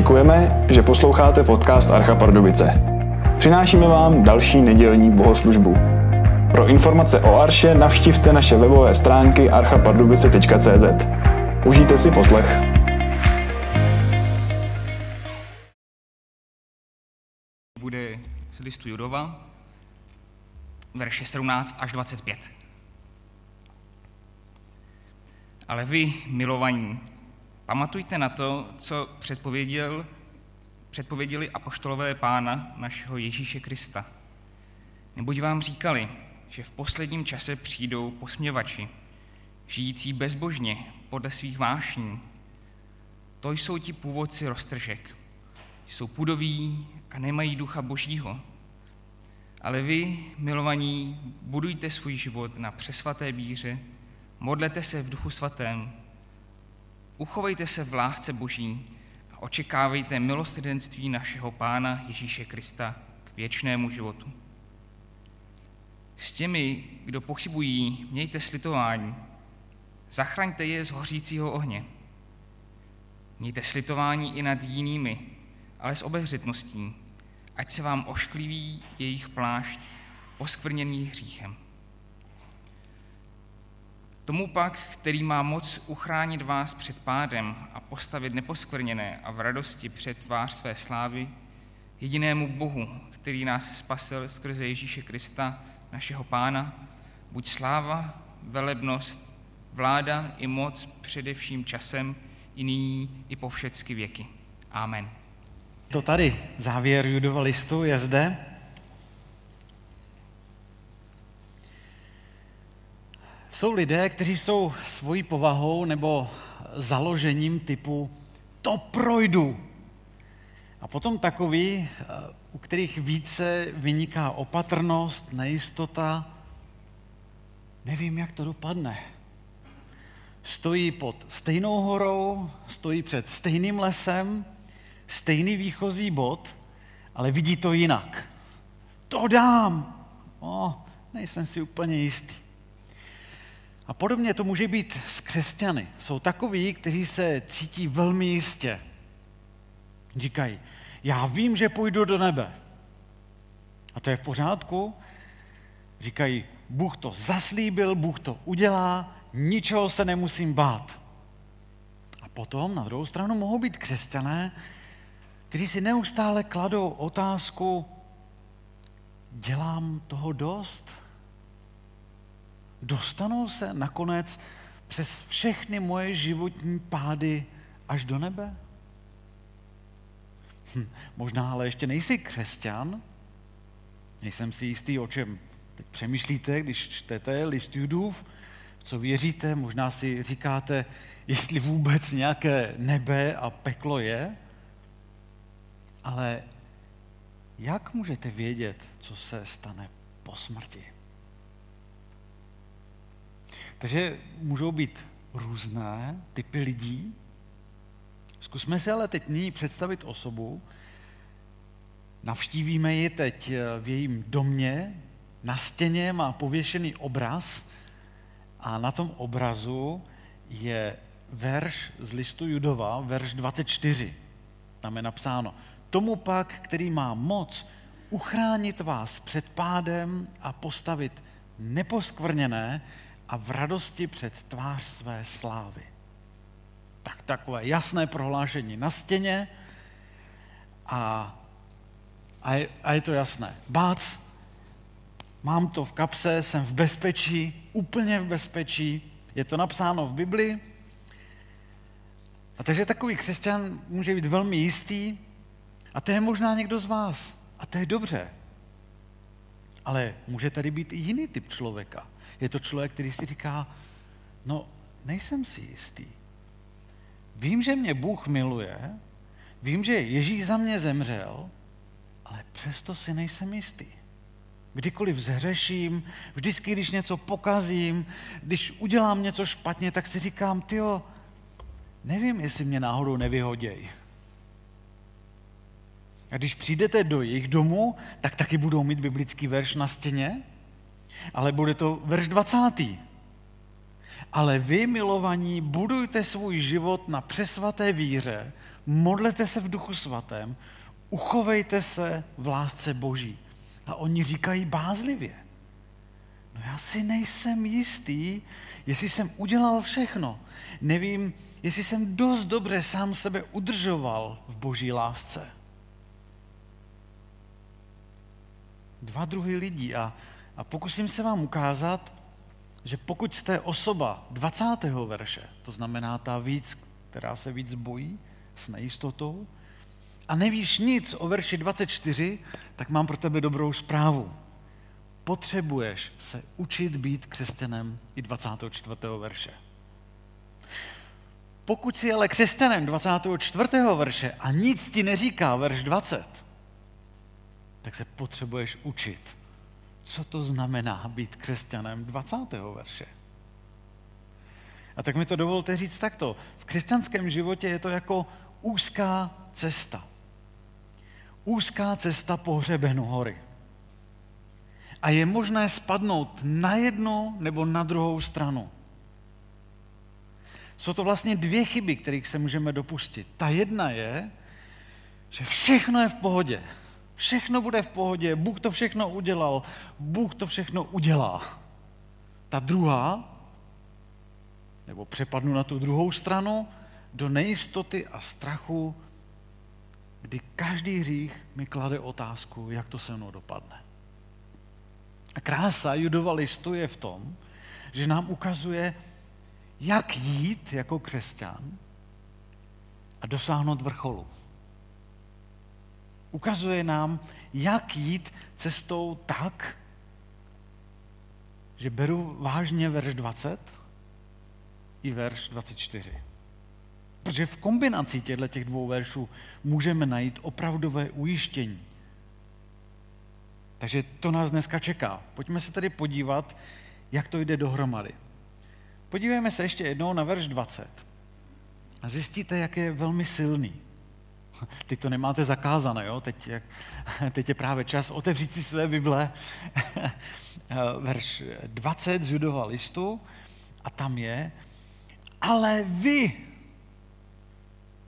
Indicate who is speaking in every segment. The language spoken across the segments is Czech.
Speaker 1: Děkujeme, že posloucháte podcast Archa Pardubice. Přinášíme vám další nedělní bohoslužbu. Pro informace o Arše navštivte naše webové stránky archapardubice.cz. Užijte si poslech.
Speaker 2: Bude z listu Judova, verše 17 až 25. Ale vy, milovaní, pamatujte na to, co předpověděl, předpověděli apoštolové pána našeho Ježíše Krista. Neboť vám říkali, že v posledním čase přijdou posměvači, žijící bezbožně podle svých vášní. To jsou ti původci roztržek. Jsou pudoví a nemají ducha božího. Ale vy, milovaní, budujte svůj život na přesvaté bíře, modlete se v duchu svatém, uchovejte se v lásce boží a očekávejte milostrdenství našeho Pána Ježíše Krista k věčnému životu. S těmi, kdo pochybují, mějte slitování. Zachraňte je z hořícího ohně. Mějte slitování i nad jinými, ale s obezřetností, ať se vám oškliví jejich plášť poskvrněný hříchem. Tomu pak, který má moc uchránit vás před pádem a postavit neposkvrněné a v radosti před tvář své slávy, jedinému Bohu, který nás spasil skrze Ježíše Krista, našeho Pána, buď sláva, velebnost, vláda i moc především časem, i nyní, i po všecky věky. Amen.
Speaker 3: To tady, závěr Judova listu je zde. Jsou lidé, kteří jsou svojí povahou nebo založením typu to projdu. A potom takový, u kterých více vyniká opatrnost, nejistota, nevím, jak to dopadne. Stojí pod stejnou horou, stojí před stejným lesem, stejný výchozí bod, ale vidí to jinak. To dám. O, nejsem si úplně jistý. A podobně to může být s křesťany. Jsou takoví, kteří se cítí velmi jistě. Říkají, já vím, že půjdu do nebe. A to je v pořádku. Říkají, Bůh to zaslíbil, Bůh to udělá, ničeho se nemusím bát. A potom na druhou stranu mohou být křesťané, kteří si neustále kladou otázku, dělám toho dost? Dostanou se nakonec přes všechny moje životní pády až do nebe? Hm, možná ale ještě nejsi křesťan, nejsem si jistý, o čem teď přemýšlíte, když čtete list Judův, co věříte, možná si říkáte, jestli vůbec nějaké nebe a peklo je, ale jak můžete vědět, co se stane po smrti? Takže můžou být různé typy lidí. Zkusme si ale teď nyní představit osobu. Navštívíme ji teď v jejím domě. Na stěně má pověšený obraz a na tom obrazu je verš z listu Judova, verš 24. Tam je napsáno, tomu pak, který má moc uchránit vás před pádem a postavit neposkvrněné a v radosti před tvář své slávy. Tak takové jasné prohlášení na stěně a, a, je, a je to jasné. Bác, mám to v kapse, jsem v bezpečí, úplně v bezpečí, je to napsáno v Bibli. A takže takový křesťan může být velmi jistý, a to je možná někdo z vás. A to je dobře. Ale může tady být i jiný typ člověka. Je to člověk, který si říká, no nejsem si jistý. Vím, že mě Bůh miluje, vím, že Ježíš za mě zemřel, ale přesto si nejsem jistý. Kdykoliv zhřeším, vždycky, když něco pokazím, když udělám něco špatně, tak si říkám, tyjo, nevím, jestli mě náhodou nevyhoděj. A když přijdete do jejich domu, tak taky budou mít biblický verš na stěně, ale bude to verš 20. Ale vy, milovaní, budujte svůj život na přesvaté víře, modlete se v duchu svatém, uchovejte se v lásce Boží. A oni říkají bázlivě. No já si nejsem jistý, jestli jsem udělal všechno. Nevím, jestli jsem dost dobře sám sebe udržoval v boží lásce. Dva druhy lidí a, a pokusím se vám ukázat, že pokud jste osoba 20. verše, to znamená ta víc, která se víc bojí s nejistotou, a nevíš nic o verši 24, tak mám pro tebe dobrou zprávu. Potřebuješ se učit být křesťanem i 24. verše. Pokud jsi ale křesťanem 24. verše a nic ti neříká verš 20, tak se potřebuješ učit, co to znamená být křesťanem 20. verše. A tak mi to dovolte říct takto. V křesťanském životě je to jako úzká cesta. Úzká cesta po hřebenu hory. A je možné spadnout na jednu nebo na druhou stranu. Jsou to vlastně dvě chyby, kterých se můžeme dopustit. Ta jedna je, že všechno je v pohodě. Všechno bude v pohodě, Bůh to všechno udělal, Bůh to všechno udělá. Ta druhá, nebo přepadnu na tu druhou stranu, do nejistoty a strachu, kdy každý hřích mi klade otázku, jak to se mnou dopadne. A krása judova listu je v tom, že nám ukazuje, jak jít jako křesťan a dosáhnout vrcholu. Ukazuje nám, jak jít cestou tak, že beru vážně verš 20 i verš 24. Protože v kombinaci těchto těch dvou veršů můžeme najít opravdové ujištění. Takže to nás dneska čeká. Pojďme se tedy podívat, jak to jde dohromady. Podívejme se ještě jednou na verš 20. A zjistíte, jak je velmi silný. Teď to nemáte zakázané, jo? Teď, teď je právě čas otevřít si své Bible. verš 20 z Judova listu a tam je, ale vy,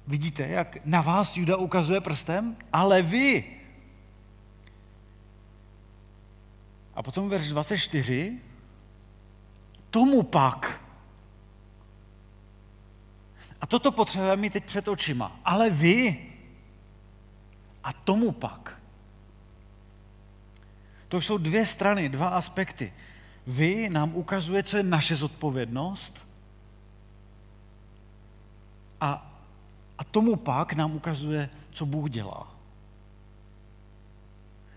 Speaker 3: vidíte, jak na vás Juda ukazuje prstem, ale vy. A potom verš 24, tomu pak, a toto potřebujeme mít teď před očima. Ale vy a tomu pak. To jsou dvě strany, dva aspekty. Vy nám ukazuje, co je naše zodpovědnost a, a tomu pak nám ukazuje, co Bůh dělá.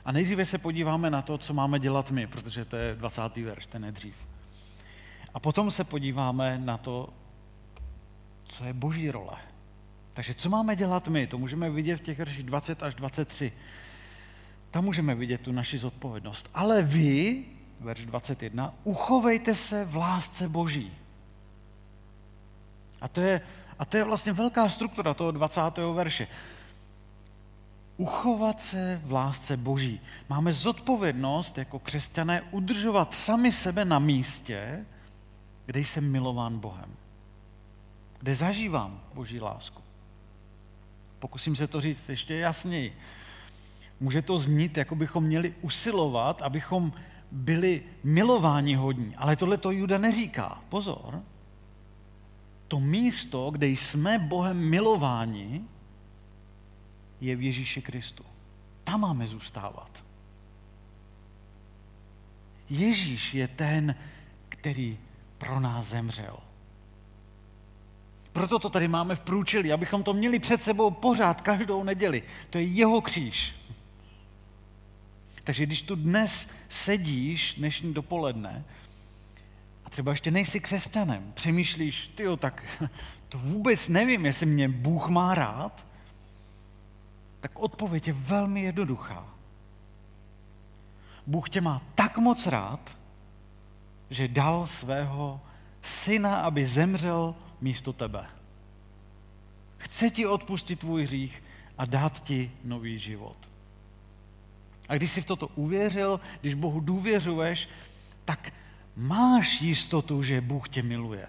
Speaker 3: A nejdříve se podíváme na to, co máme dělat my, protože to je 20. verš, ten je dřív. A potom se podíváme na to, co je boží role. Takže co máme dělat my? To můžeme vidět v těch verších 20 až 23. Tam můžeme vidět tu naši zodpovědnost. Ale vy, verš 21, uchovejte se v lásce boží. A to je, a to je vlastně velká struktura toho 20. verše. Uchovat se v lásce boží. Máme zodpovědnost jako křesťané udržovat sami sebe na místě, kde jsem milován Bohem kde zažívám Boží lásku. Pokusím se to říct ještě jasněji. Může to znít, jako bychom měli usilovat, abychom byli milováni hodní, ale tohle to Juda neříká. Pozor. To místo, kde jsme Bohem milováni, je v Ježíši Kristu. Tam máme zůstávat. Ježíš je ten, který pro nás zemřel. Proto to tady máme v průčelí, abychom to měli před sebou pořád, každou neděli. To je jeho kříž. Takže když tu dnes sedíš, dnešní dopoledne, a třeba ještě nejsi křesťanem, přemýšlíš, ty tak to vůbec nevím, jestli mě Bůh má rád, tak odpověď je velmi jednoduchá. Bůh tě má tak moc rád, že dal svého syna, aby zemřel místo tebe. Chce ti odpustit tvůj hřích a dát ti nový život. A když jsi v toto uvěřil, když Bohu důvěřuješ, tak máš jistotu, že Bůh tě miluje.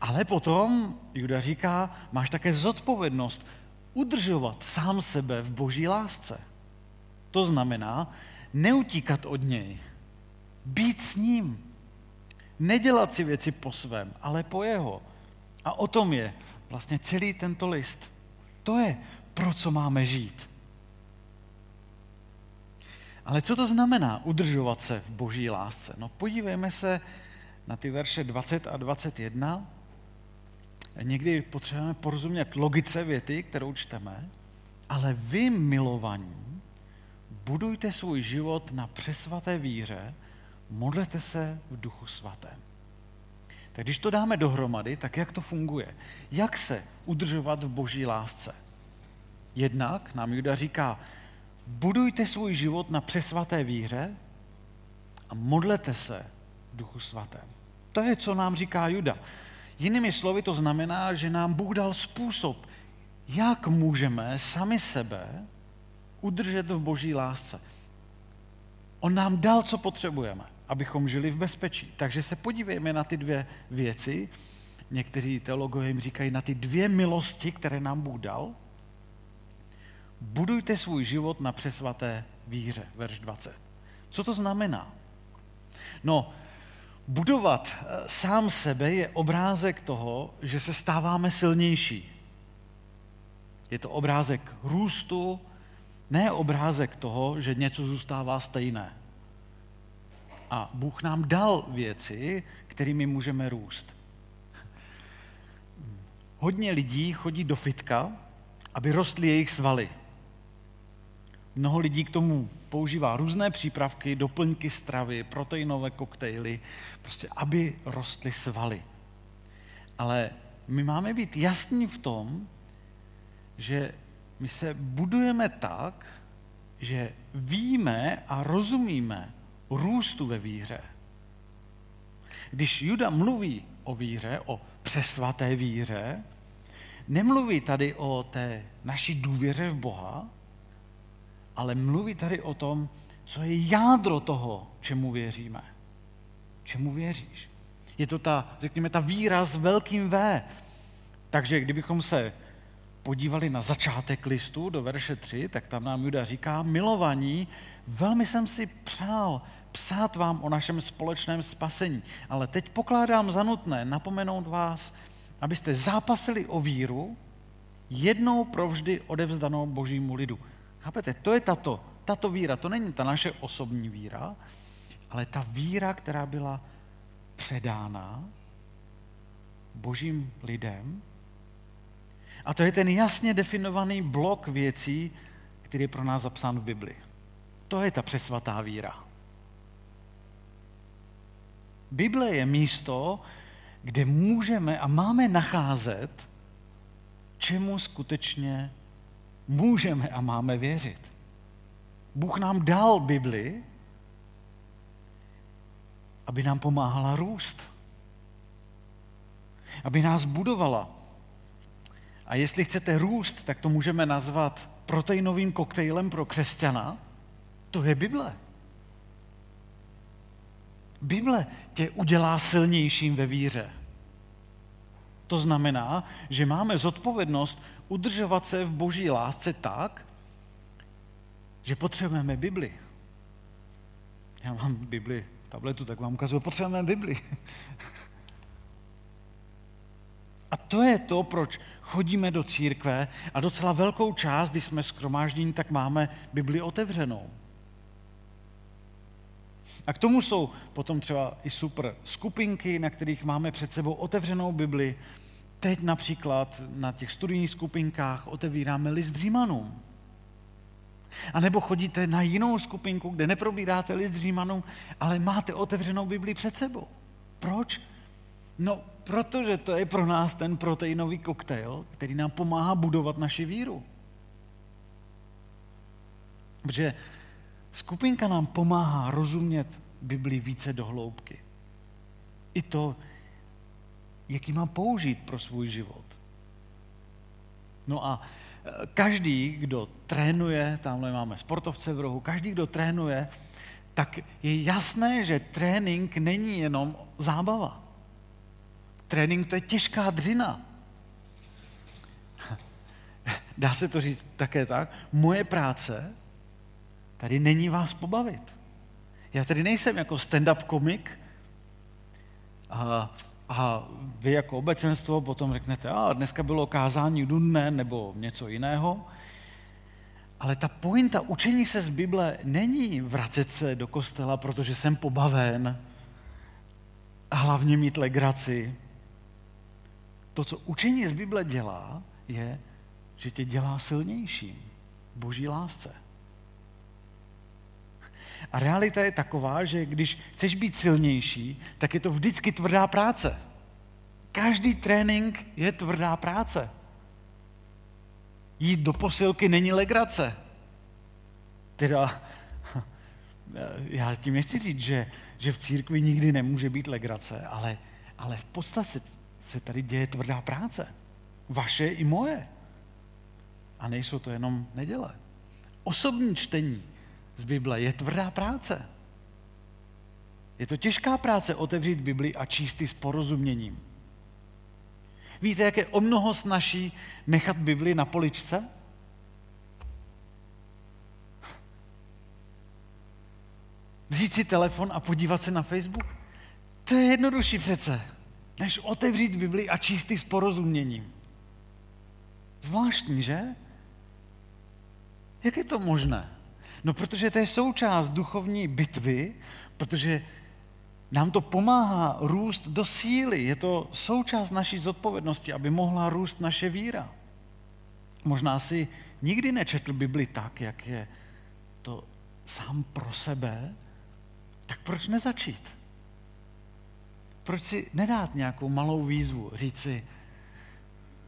Speaker 3: Ale potom Juda říká, máš také zodpovědnost udržovat sám sebe v boží lásce. To znamená neutíkat od něj, být s ním, nedělat si věci po svém, ale po jeho. A o tom je vlastně celý tento list. To je, pro co máme žít. Ale co to znamená udržovat se v boží lásce? No podívejme se na ty verše 20 a 21. Někdy potřebujeme porozumět logice věty, kterou čteme, ale vy, milovaní, budujte svůj život na přesvaté víře, modlete se v duchu svatém. Tak když to dáme dohromady, tak jak to funguje? Jak se udržovat v boží lásce? Jednak nám Juda říká, budujte svůj život na přesvaté víře a modlete se v duchu svatém. To je, co nám říká Juda. Jinými slovy to znamená, že nám Bůh dal způsob, jak můžeme sami sebe udržet v boží lásce. On nám dal, co potřebujeme, abychom žili v bezpečí. Takže se podívejme na ty dvě věci. Někteří teologové jim říkají na ty dvě milosti, které nám Bůh dal. Budujte svůj život na přesvaté víře, verš 20. Co to znamená? No, budovat eh, sám sebe je obrázek toho, že se stáváme silnější. Je to obrázek růstu, ne obrázek toho, že něco zůstává stejné. A Bůh nám dal věci, kterými můžeme růst. Hodně lidí chodí do fitka, aby rostly jejich svaly. Mnoho lidí k tomu používá různé přípravky, doplňky stravy, proteinové koktejly, prostě aby rostly svaly. Ale my máme být jasní v tom, že my se budujeme tak, že víme a rozumíme růstu ve víře. Když Juda mluví o víře, o přesvaté víře, nemluví tady o té naší důvěře v Boha, ale mluví tady o tom, co je jádro toho, čemu věříme. Čemu věříš? Je to ta, řekněme, ta víra s velkým V. Takže kdybychom se podívali na začátek listu do verše 3, tak tam nám Juda říká, milovaní, velmi jsem si přál psát vám o našem společném spasení, ale teď pokládám za nutné napomenout vás, abyste zápasili o víru, jednou provždy odevzdanou božímu lidu. Chápete, to je tato, tato víra, to není ta naše osobní víra, ale ta víra, která byla předána božím lidem. A to je ten jasně definovaný blok věcí, který je pro nás zapsán v Bibli. To je ta přesvatá víra. Bible je místo, kde můžeme a máme nacházet, čemu skutečně můžeme a máme věřit. Bůh nám dal Bibli, aby nám pomáhala růst. Aby nás budovala. A jestli chcete růst, tak to můžeme nazvat proteinovým koktejlem pro křesťana. To je Bible. Bible tě udělá silnějším ve víře. To znamená, že máme zodpovědnost udržovat se v boží lásce tak, že potřebujeme Bibli. Já mám Bibli, tabletu, tak vám ukazuju, potřebujeme Bibli. A to je to, proč chodíme do církve a docela velkou část, když jsme skromáždění, tak máme Bibli otevřenou. A k tomu jsou potom třeba i super skupinky, na kterých máme před sebou otevřenou Bibli. Teď například na těch studijních skupinkách otevíráme list Římanům. A nebo chodíte na jinou skupinku, kde neprobíráte list Římanům, ale máte otevřenou Bibli před sebou. Proč? No, protože to je pro nás ten proteinový koktejl, který nám pomáhá budovat naši víru. Protože skupinka nám pomáhá rozumět Bibli více do hloubky. I to, jaký mám použít pro svůj život. No a e, každý, kdo trénuje, tamhle máme sportovce v rohu, každý, kdo trénuje, tak je jasné, že trénink není jenom zábava. Trénink to je těžká dřina. Dá se to říct také tak. Moje práce tady není vás pobavit. Já tady nejsem jako stand-up komik a, a vy jako obecenstvo potom řeknete, a dneska bylo kázání dudné nebo něco jiného. Ale ta pointa učení se z Bible není vracet se do kostela, protože jsem pobaven a hlavně mít legraci. To, co učení z Bible dělá, je, že tě dělá silnějším. Boží lásce. A realita je taková, že když chceš být silnější, tak je to vždycky tvrdá práce. Každý trénink je tvrdá práce. Jít do posilky není legrace. Teda, já tím nechci říct, že, že v církvi nikdy nemůže být legrace, ale, ale v podstatě se tady děje tvrdá práce. Vaše i moje. A nejsou to jenom neděle. Osobní čtení z Bible je tvrdá práce. Je to těžká práce otevřít Bibli a číst s porozuměním. Víte, jak je o mnoho snaží nechat Bibli na poličce? Vzít si telefon a podívat se na Facebook? To je jednodušší přece, než otevřít Bibli a číst s porozuměním. Zvláštní, že? Jak je to možné? No, protože to je součást duchovní bitvy, protože nám to pomáhá růst do síly. Je to součást naší zodpovědnosti, aby mohla růst naše víra. Možná si nikdy nečetl Bibli tak, jak je to sám pro sebe, tak proč nezačít? Proč si nedát nějakou malou výzvu, říct si,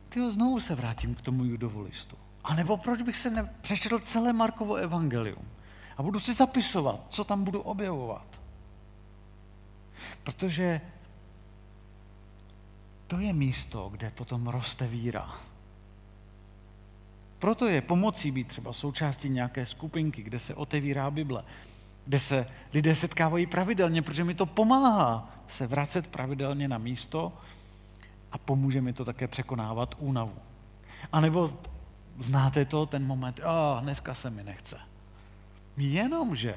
Speaker 3: ty znovu se vrátím k tomu judovu listu. A nebo proč bych se nepřečetl celé Markovo evangelium a budu si zapisovat, co tam budu objevovat. Protože to je místo, kde potom roste víra. Proto je pomocí být třeba součástí nějaké skupinky, kde se otevírá Bible, kde se lidé setkávají pravidelně, protože mi to pomáhá se vracet pravidelně na místo a pomůže mi to také překonávat únavu. A nebo znáte to, ten moment, a oh, dneska se mi nechce. Jenomže,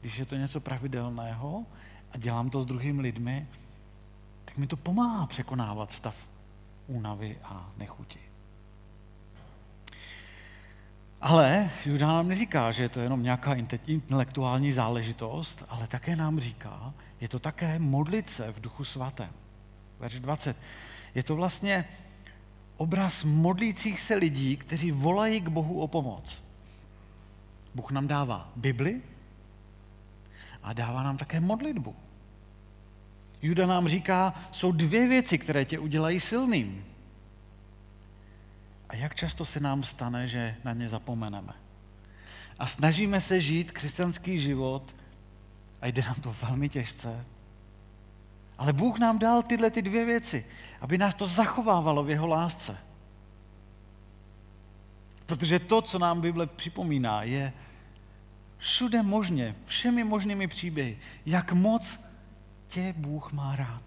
Speaker 3: když je to něco pravidelného a dělám to s druhými lidmi, tak mi to pomáhá překonávat stav únavy a nechuti. Ale Juda nám neříká, že je to jenom nějaká intelektuální záležitost, ale také nám říká, je to také modlit se v duchu svatém. Verš 20. Je to vlastně obraz modlících se lidí, kteří volají k Bohu o pomoc. Bůh nám dává Bibli a dává nám také modlitbu. Juda nám říká, jsou dvě věci, které tě udělají silným. A jak často se nám stane, že na ně zapomeneme. A snažíme se žít křesťanský život a jde nám to velmi těžce. Ale Bůh nám dal tyhle ty dvě věci, aby nás to zachovávalo v jeho lásce. Protože to, co nám Bible připomíná, je všude možně, všemi možnými příběhy, jak moc tě Bůh má rád.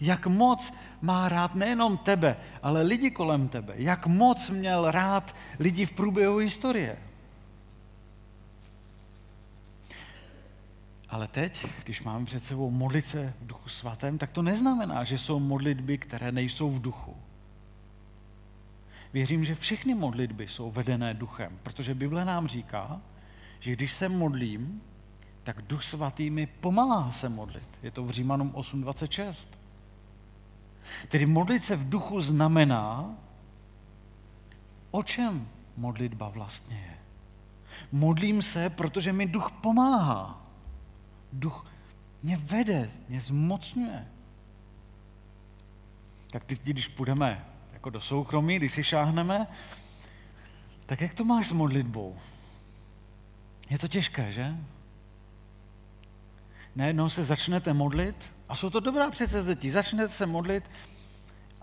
Speaker 3: Jak moc má rád nejenom tebe, ale lidi kolem tebe. Jak moc měl rád lidi v průběhu historie. Ale teď, když máme před sebou modlice v duchu svatém, tak to neznamená, že jsou modlitby, které nejsou v duchu. Věřím, že všechny modlitby jsou vedené duchem, protože Bible nám říká, že když se modlím, tak duch svatý mi pomáhá se modlit. Je to v Římanům 8.26. Tedy modlit se v duchu znamená, o čem modlitba vlastně je. Modlím se, protože mi duch pomáhá. Duch mě vede, mě zmocňuje. Tak teď, když půjdeme jako do soukromí, když si šáhneme, tak jak to máš s modlitbou? Je to těžké, že? Najednou se začnete modlit a jsou to dobrá předsevzetí. Začnete se modlit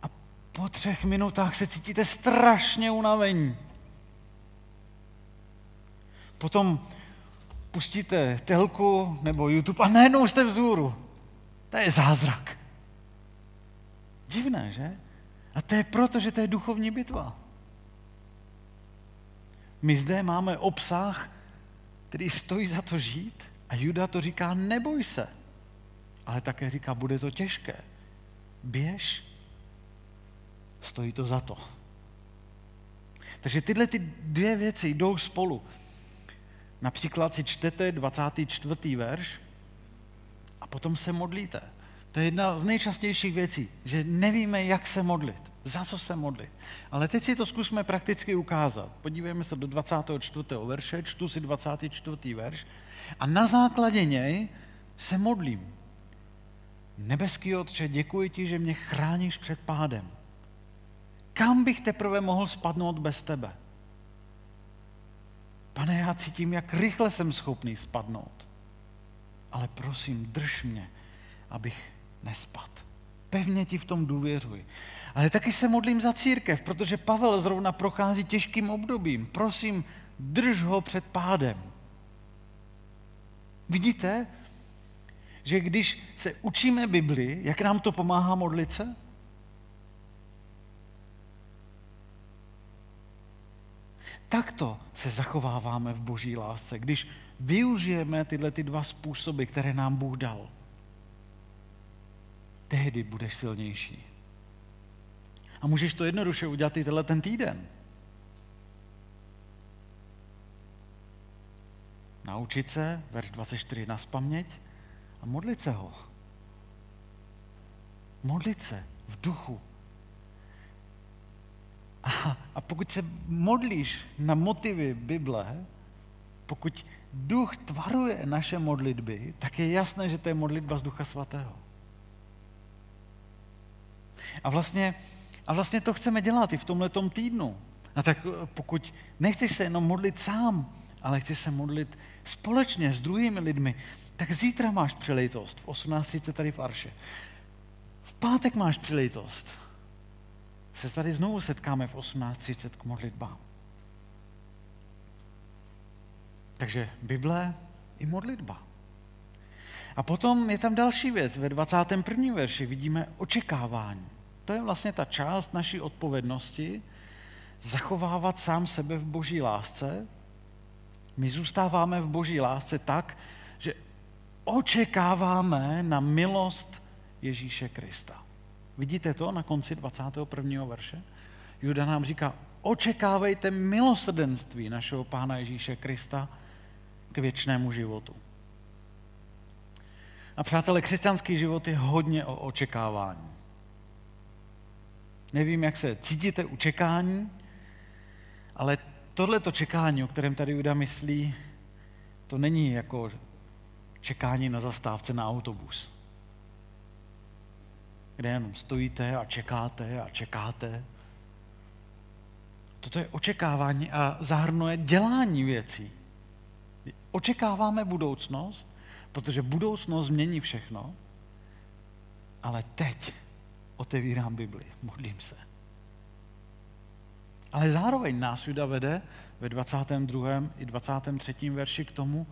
Speaker 3: a po třech minutách se cítíte strašně unavení. Potom pustíte telku nebo YouTube a najednou jste vzhůru. To je zázrak. Divné, že? A to je proto, že to je duchovní bitva. My zde máme obsah, který stojí za to žít a Juda to říká, neboj se. Ale také říká, bude to těžké. Běž, stojí to za to. Takže tyhle ty dvě věci jdou spolu. Například si čtete 24. verš a potom se modlíte. To je jedna z nejčastějších věcí, že nevíme, jak se modlit, za co se modlit. Ale teď si to zkusme prakticky ukázat. Podívejme se do 24. verše, čtu si 24. verš a na základě něj se modlím. Nebeský Otče, děkuji ti, že mě chráníš před pádem. Kam bych teprve mohl spadnout bez tebe? Pane, já cítím, jak rychle jsem schopný spadnout. Ale prosím, drž mě, abych nespad. Pevně ti v tom důvěřuji. Ale taky se modlím za církev, protože Pavel zrovna prochází těžkým obdobím. Prosím, drž ho před pádem. Vidíte, že když se učíme Bibli, jak nám to pomáhá modlit se? Takto se zachováváme v boží lásce, když využijeme tyhle ty dva způsoby, které nám Bůh dal. Tehdy budeš silnější. A můžeš to jednoduše udělat i tenhle ten týden. Naučit se, verš 24 na spaměť, a modlit se ho. Modlit se v duchu, a, a pokud se modlíš na motivy Bible, pokud duch tvaruje naše modlitby, tak je jasné, že to je modlitba z Ducha Svatého. A vlastně, a vlastně to chceme dělat i v tomhle týdnu. A tak pokud nechceš se jenom modlit sám, ale chceš se modlit společně s druhými lidmi, tak zítra máš příležitost v 18.30 tady v Arše. V pátek máš příležitost se tady znovu setkáme v 18.30 k modlitbám. Takže Bible i modlitba. A potom je tam další věc. Ve 21. verši vidíme očekávání. To je vlastně ta část naší odpovědnosti, zachovávat sám sebe v boží lásce. My zůstáváme v boží lásce tak, že očekáváme na milost Ježíše Krista. Vidíte to na konci 21. verše? Juda nám říká, očekávejte milosrdenství našeho Pána Ježíše Krista k věčnému životu. A přátelé, křesťanský život je hodně o očekávání. Nevím, jak se cítíte u čekání, ale tohleto čekání, o kterém tady Juda myslí, to není jako čekání na zastávce na autobus kde jenom stojíte a čekáte a čekáte. Toto je očekávání a zahrnuje dělání věcí. Očekáváme budoucnost, protože budoucnost změní všechno, ale teď otevírám Bibli, modlím se. Ale zároveň nás Juda vede ve 22. i 23. verši k tomu,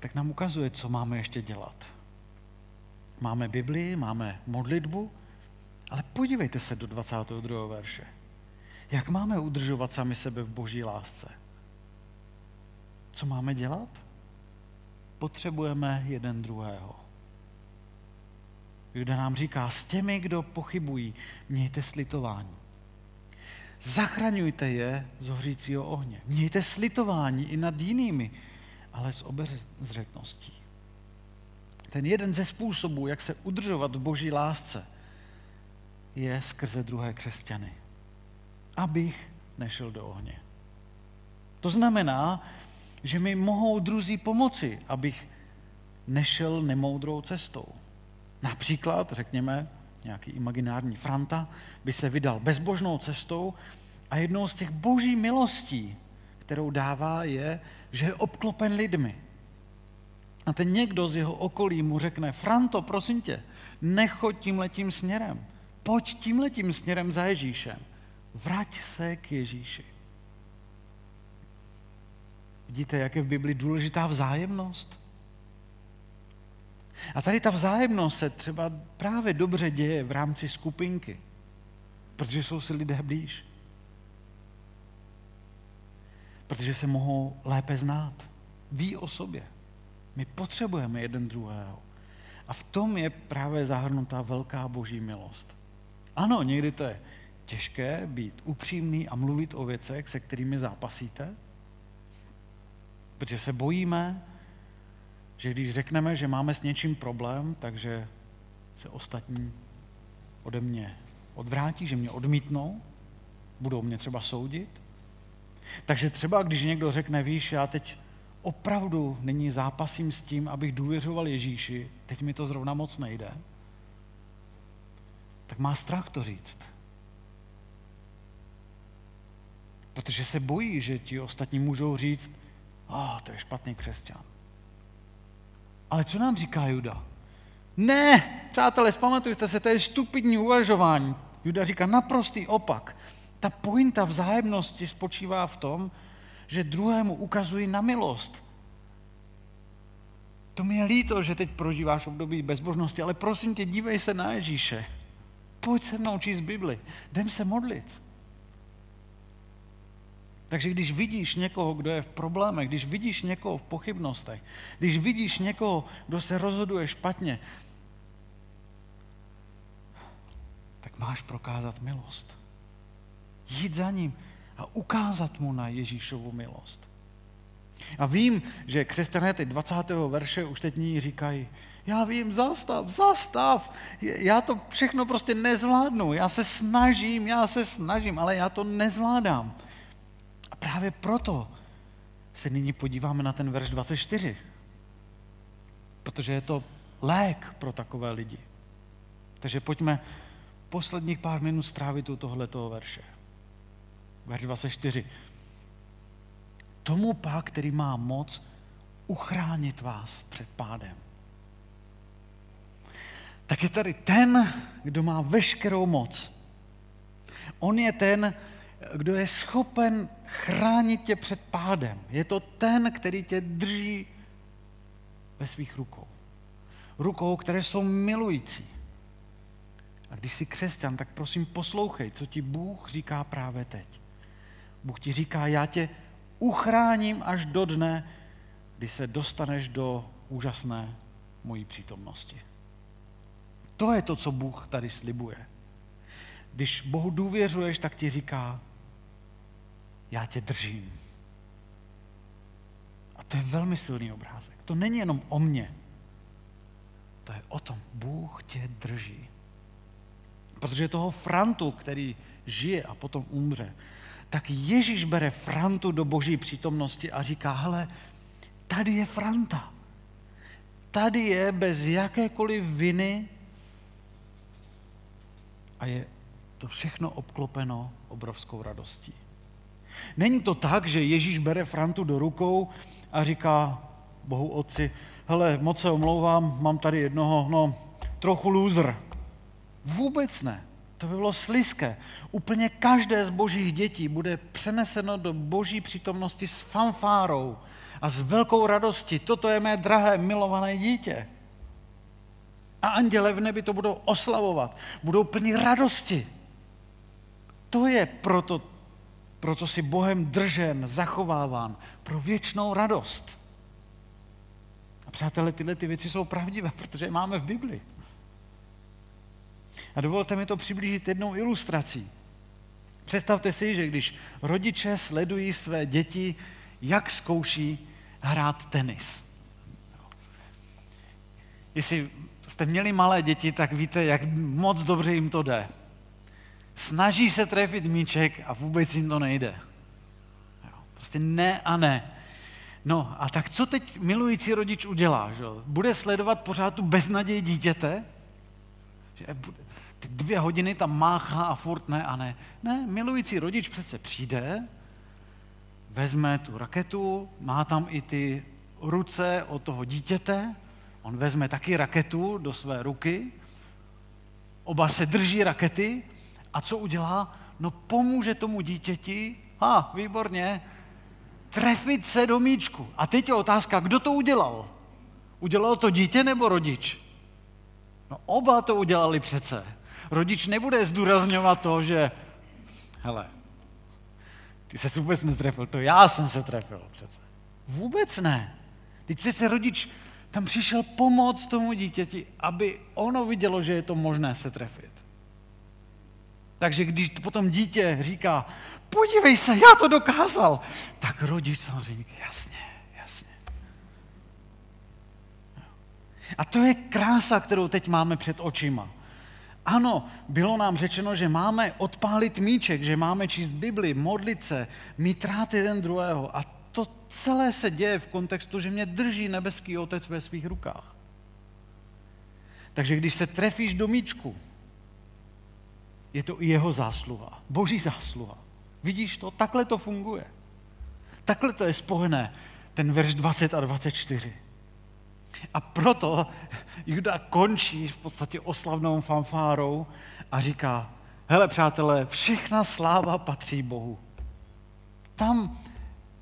Speaker 3: tak nám ukazuje, co máme ještě dělat. Máme Bibli, máme modlitbu, ale podívejte se do 22. verše. Jak máme udržovat sami sebe v boží lásce? Co máme dělat? Potřebujeme jeden druhého. Juda nám říká, s těmi, kdo pochybují, mějte slitování. Zachraňujte je z hořícího ohně. Mějte slitování i nad jinými, ale s obezřetností. Ten jeden ze způsobů, jak se udržovat v boží lásce, je skrze druhé křesťany. Abych nešel do ohně. To znamená, že mi mohou druzí pomoci, abych nešel nemoudrou cestou. Například, řekněme, nějaký imaginární Franta by se vydal bezbožnou cestou a jednou z těch boží milostí, kterou dává, je, že je obklopen lidmi. A ten někdo z jeho okolí mu řekne, Franto, prosím tě, nechoď tímhletím směrem. Pojď tímhletím směrem za Ježíšem. Vrať se k Ježíši. Vidíte, jak je v Bibli důležitá vzájemnost? A tady ta vzájemnost se třeba právě dobře děje v rámci skupinky, protože jsou si lidé blíž. Protože se mohou lépe znát. Ví o sobě. My potřebujeme jeden druhého. A v tom je právě zahrnutá velká boží milost. Ano, někdy to je těžké být upřímný a mluvit o věcech, se kterými zápasíte, protože se bojíme, že když řekneme, že máme s něčím problém, takže se ostatní ode mě odvrátí, že mě odmítnou, budou mě třeba soudit. Takže třeba, když někdo řekne, víš, já teď opravdu nyní zápasím s tím, abych důvěřoval Ježíši, teď mi to zrovna moc nejde, tak má strach to říct. Protože se bojí, že ti ostatní můžou říct, oh, to je špatný křesťan. Ale co nám říká Juda? Ne, přátelé, zpamatujte se, to je stupidní uvažování. Juda říká naprostý opak. Ta pointa vzájemnosti spočívá v tom, že druhému ukazují na milost. To mi je líto, že teď prožíváš období bezbožnosti, ale prosím tě, dívej se na Ježíše. Pojď se mnou číst Bibli. Jdem se modlit. Takže když vidíš někoho, kdo je v problémech, když vidíš někoho v pochybnostech, když vidíš někoho, kdo se rozhoduje špatně, tak máš prokázat milost. Jít za ním a ukázat mu na Ježíšovu milost. A vím, že křesťané teď 20. verše už teď ní říkají, já vím, zastav, zastav, já to všechno prostě nezvládnu, já se snažím, já se snažím, ale já to nezvládám právě proto se nyní podíváme na ten verš 24. Protože je to lék pro takové lidi. Takže pojďme posledních pár minut strávit u tohletoho verše. Verš 24. Tomu pak, který má moc uchránit vás před pádem. Tak je tady ten, kdo má veškerou moc. On je ten, kdo je schopen chránit tě před pádem. Je to ten, který tě drží ve svých rukou. Rukou, které jsou milující. A když jsi křesťan, tak prosím poslouchej, co ti Bůh říká právě teď. Bůh ti říká, já tě uchráním až do dne, kdy se dostaneš do úžasné mojí přítomnosti. To je to, co Bůh tady slibuje. Když Bohu důvěřuješ, tak ti říká, já tě držím. A to je velmi silný obrázek. To není jenom o mně. To je o tom, Bůh tě drží. Protože toho Frantu, který žije a potom umře, tak Ježíš bere Frantu do boží přítomnosti a říká, hele, tady je Franta. Tady je bez jakékoliv viny a je to všechno obklopeno obrovskou radostí. Není to tak, že Ježíš bere Frantu do rukou a říká Bohu Otci, hele, moc se omlouvám, mám tady jednoho, no, trochu lůzr. Vůbec ne. To by bylo sliské. Úplně každé z božích dětí bude přeneseno do boží přítomnosti s fanfárou a s velkou radostí. Toto je mé drahé, milované dítě. A anděle v nebi to budou oslavovat. Budou plní radosti. To je proto pro co si Bohem držen, zachováván, pro věčnou radost. A přátelé, tyhle ty věci jsou pravdivé, protože je máme v Bibli. A dovolte mi to přiblížit jednou ilustrací. Představte si, že když rodiče sledují své děti, jak zkouší hrát tenis. Jestli jste měli malé děti, tak víte, jak moc dobře jim to jde snaží se trefit míček a vůbec jim to nejde. Prostě ne a ne. No a tak co teď milující rodič udělá? Že? Bude sledovat pořád tu beznaděj dítěte? Že ty dvě hodiny tam máchá a furt ne a ne. Ne, milující rodič přece přijde, vezme tu raketu, má tam i ty ruce od toho dítěte, on vezme taky raketu do své ruky, oba se drží rakety a co udělá? No pomůže tomu dítěti, a výborně, trefit se do míčku. A teď je otázka, kdo to udělal? Udělal to dítě nebo rodič? No oba to udělali přece. Rodič nebude zdůrazňovat to, že hele, ty se vůbec netrefil, to já jsem se trefil přece. Vůbec ne. Teď přece rodič tam přišel pomoct tomu dítěti, aby ono vidělo, že je to možné se trefit. Takže když potom dítě říká, podívej se, já to dokázal, tak rodič samozřejmě, jasně, jasně. A to je krása, kterou teď máme před očima. Ano, bylo nám řečeno, že máme odpálit míček, že máme číst Bibli, modlit se, mít rád jeden druhého. A to celé se děje v kontextu, že mě drží nebeský otec ve svých rukách. Takže když se trefíš do míčku, je to i jeho zásluha, boží zásluha. Vidíš to? Takhle to funguje. Takhle to je spojené, ten verš 20 a 24. A proto Juda končí v podstatě oslavnou fanfárou a říká, hele přátelé, všechna sláva patří Bohu. Tam,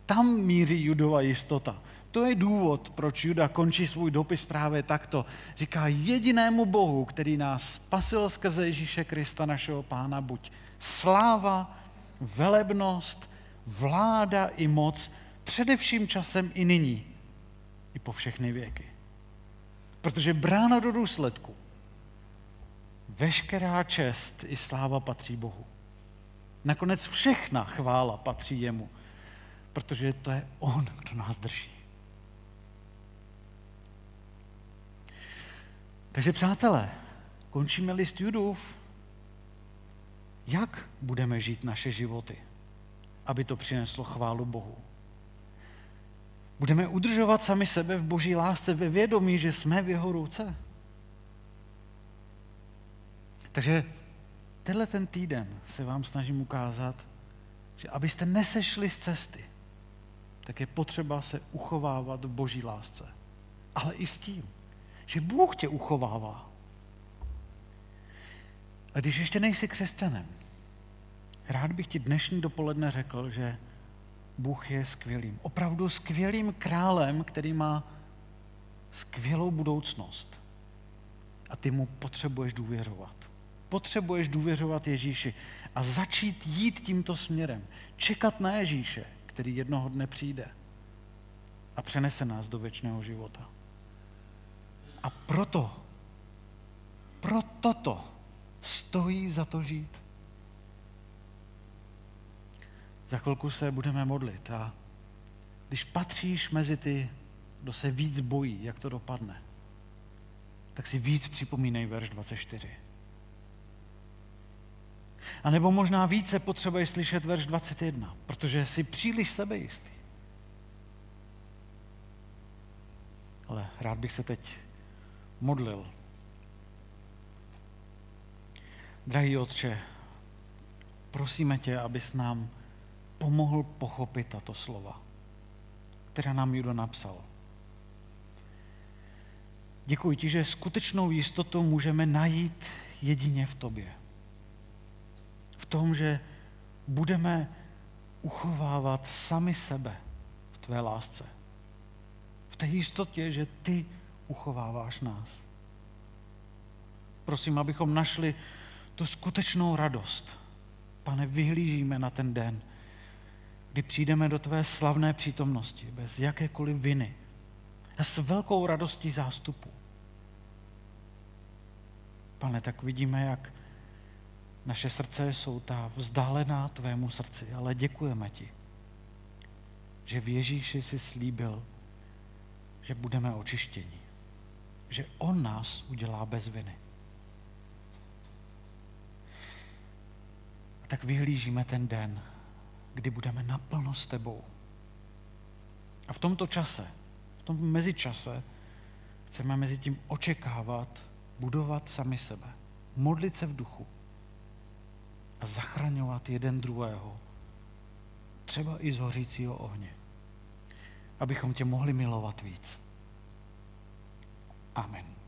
Speaker 3: tam míří Judova jistota. To je důvod, proč Juda končí svůj dopis právě takto. Říká jedinému Bohu, který nás spasil skrze Ježíše Krista, našeho pána, buď sláva, velebnost, vláda i moc, především časem i nyní, i po všechny věky. Protože brána do důsledku, veškerá čest i sláva patří Bohu. Nakonec všechna chvála patří jemu, protože to je on, kdo nás drží. Takže přátelé, končíme list Judův. Jak budeme žít naše životy, aby to přineslo chválu Bohu? Budeme udržovat sami sebe v boží lásce ve vědomí, že jsme v jeho ruce. Takže tenhle ten týden se vám snažím ukázat, že abyste nesešli z cesty, tak je potřeba se uchovávat v boží lásce. Ale i s tím, že Bůh tě uchovává. A když ještě nejsi křesťanem, rád bych ti dnešní dopoledne řekl, že Bůh je skvělým, opravdu skvělým králem, který má skvělou budoucnost. A ty mu potřebuješ důvěřovat. Potřebuješ důvěřovat Ježíši a začít jít tímto směrem. Čekat na Ježíše, který jednoho dne přijde a přenese nás do věčného života. A proto, pro toto stojí za to žít. Za chvilku se budeme modlit a když patříš mezi ty, kdo se víc bojí, jak to dopadne, tak si víc připomínej verš 24. A nebo možná více potřebuješ slyšet verš 21, protože jsi příliš sebejistý. Ale rád bych se teď modlil. Drahý Otče, prosíme tě, abys nám pomohl pochopit tato slova, která nám Judo napsal. Děkuji ti, že skutečnou jistotu můžeme najít jedině v tobě. V tom, že budeme uchovávat sami sebe v tvé lásce. V té jistotě, že ty uchováváš nás. Prosím, abychom našli tu skutečnou radost. Pane, vyhlížíme na ten den, kdy přijdeme do tvé slavné přítomnosti, bez jakékoliv viny a s velkou radostí zástupu. Pane, tak vidíme, jak naše srdce jsou ta vzdálená tvému srdci, ale děkujeme ti, že v Ježíši si slíbil, že budeme očištěni, že On nás udělá bez viny. A tak vyhlížíme ten den, kdy budeme naplno s tebou. A v tomto čase, v tom mezičase, chceme mezi tím očekávat, budovat sami sebe, modlit se v duchu a zachraňovat jeden druhého, třeba i z hořícího ohně, abychom tě mohli milovat víc. Amen.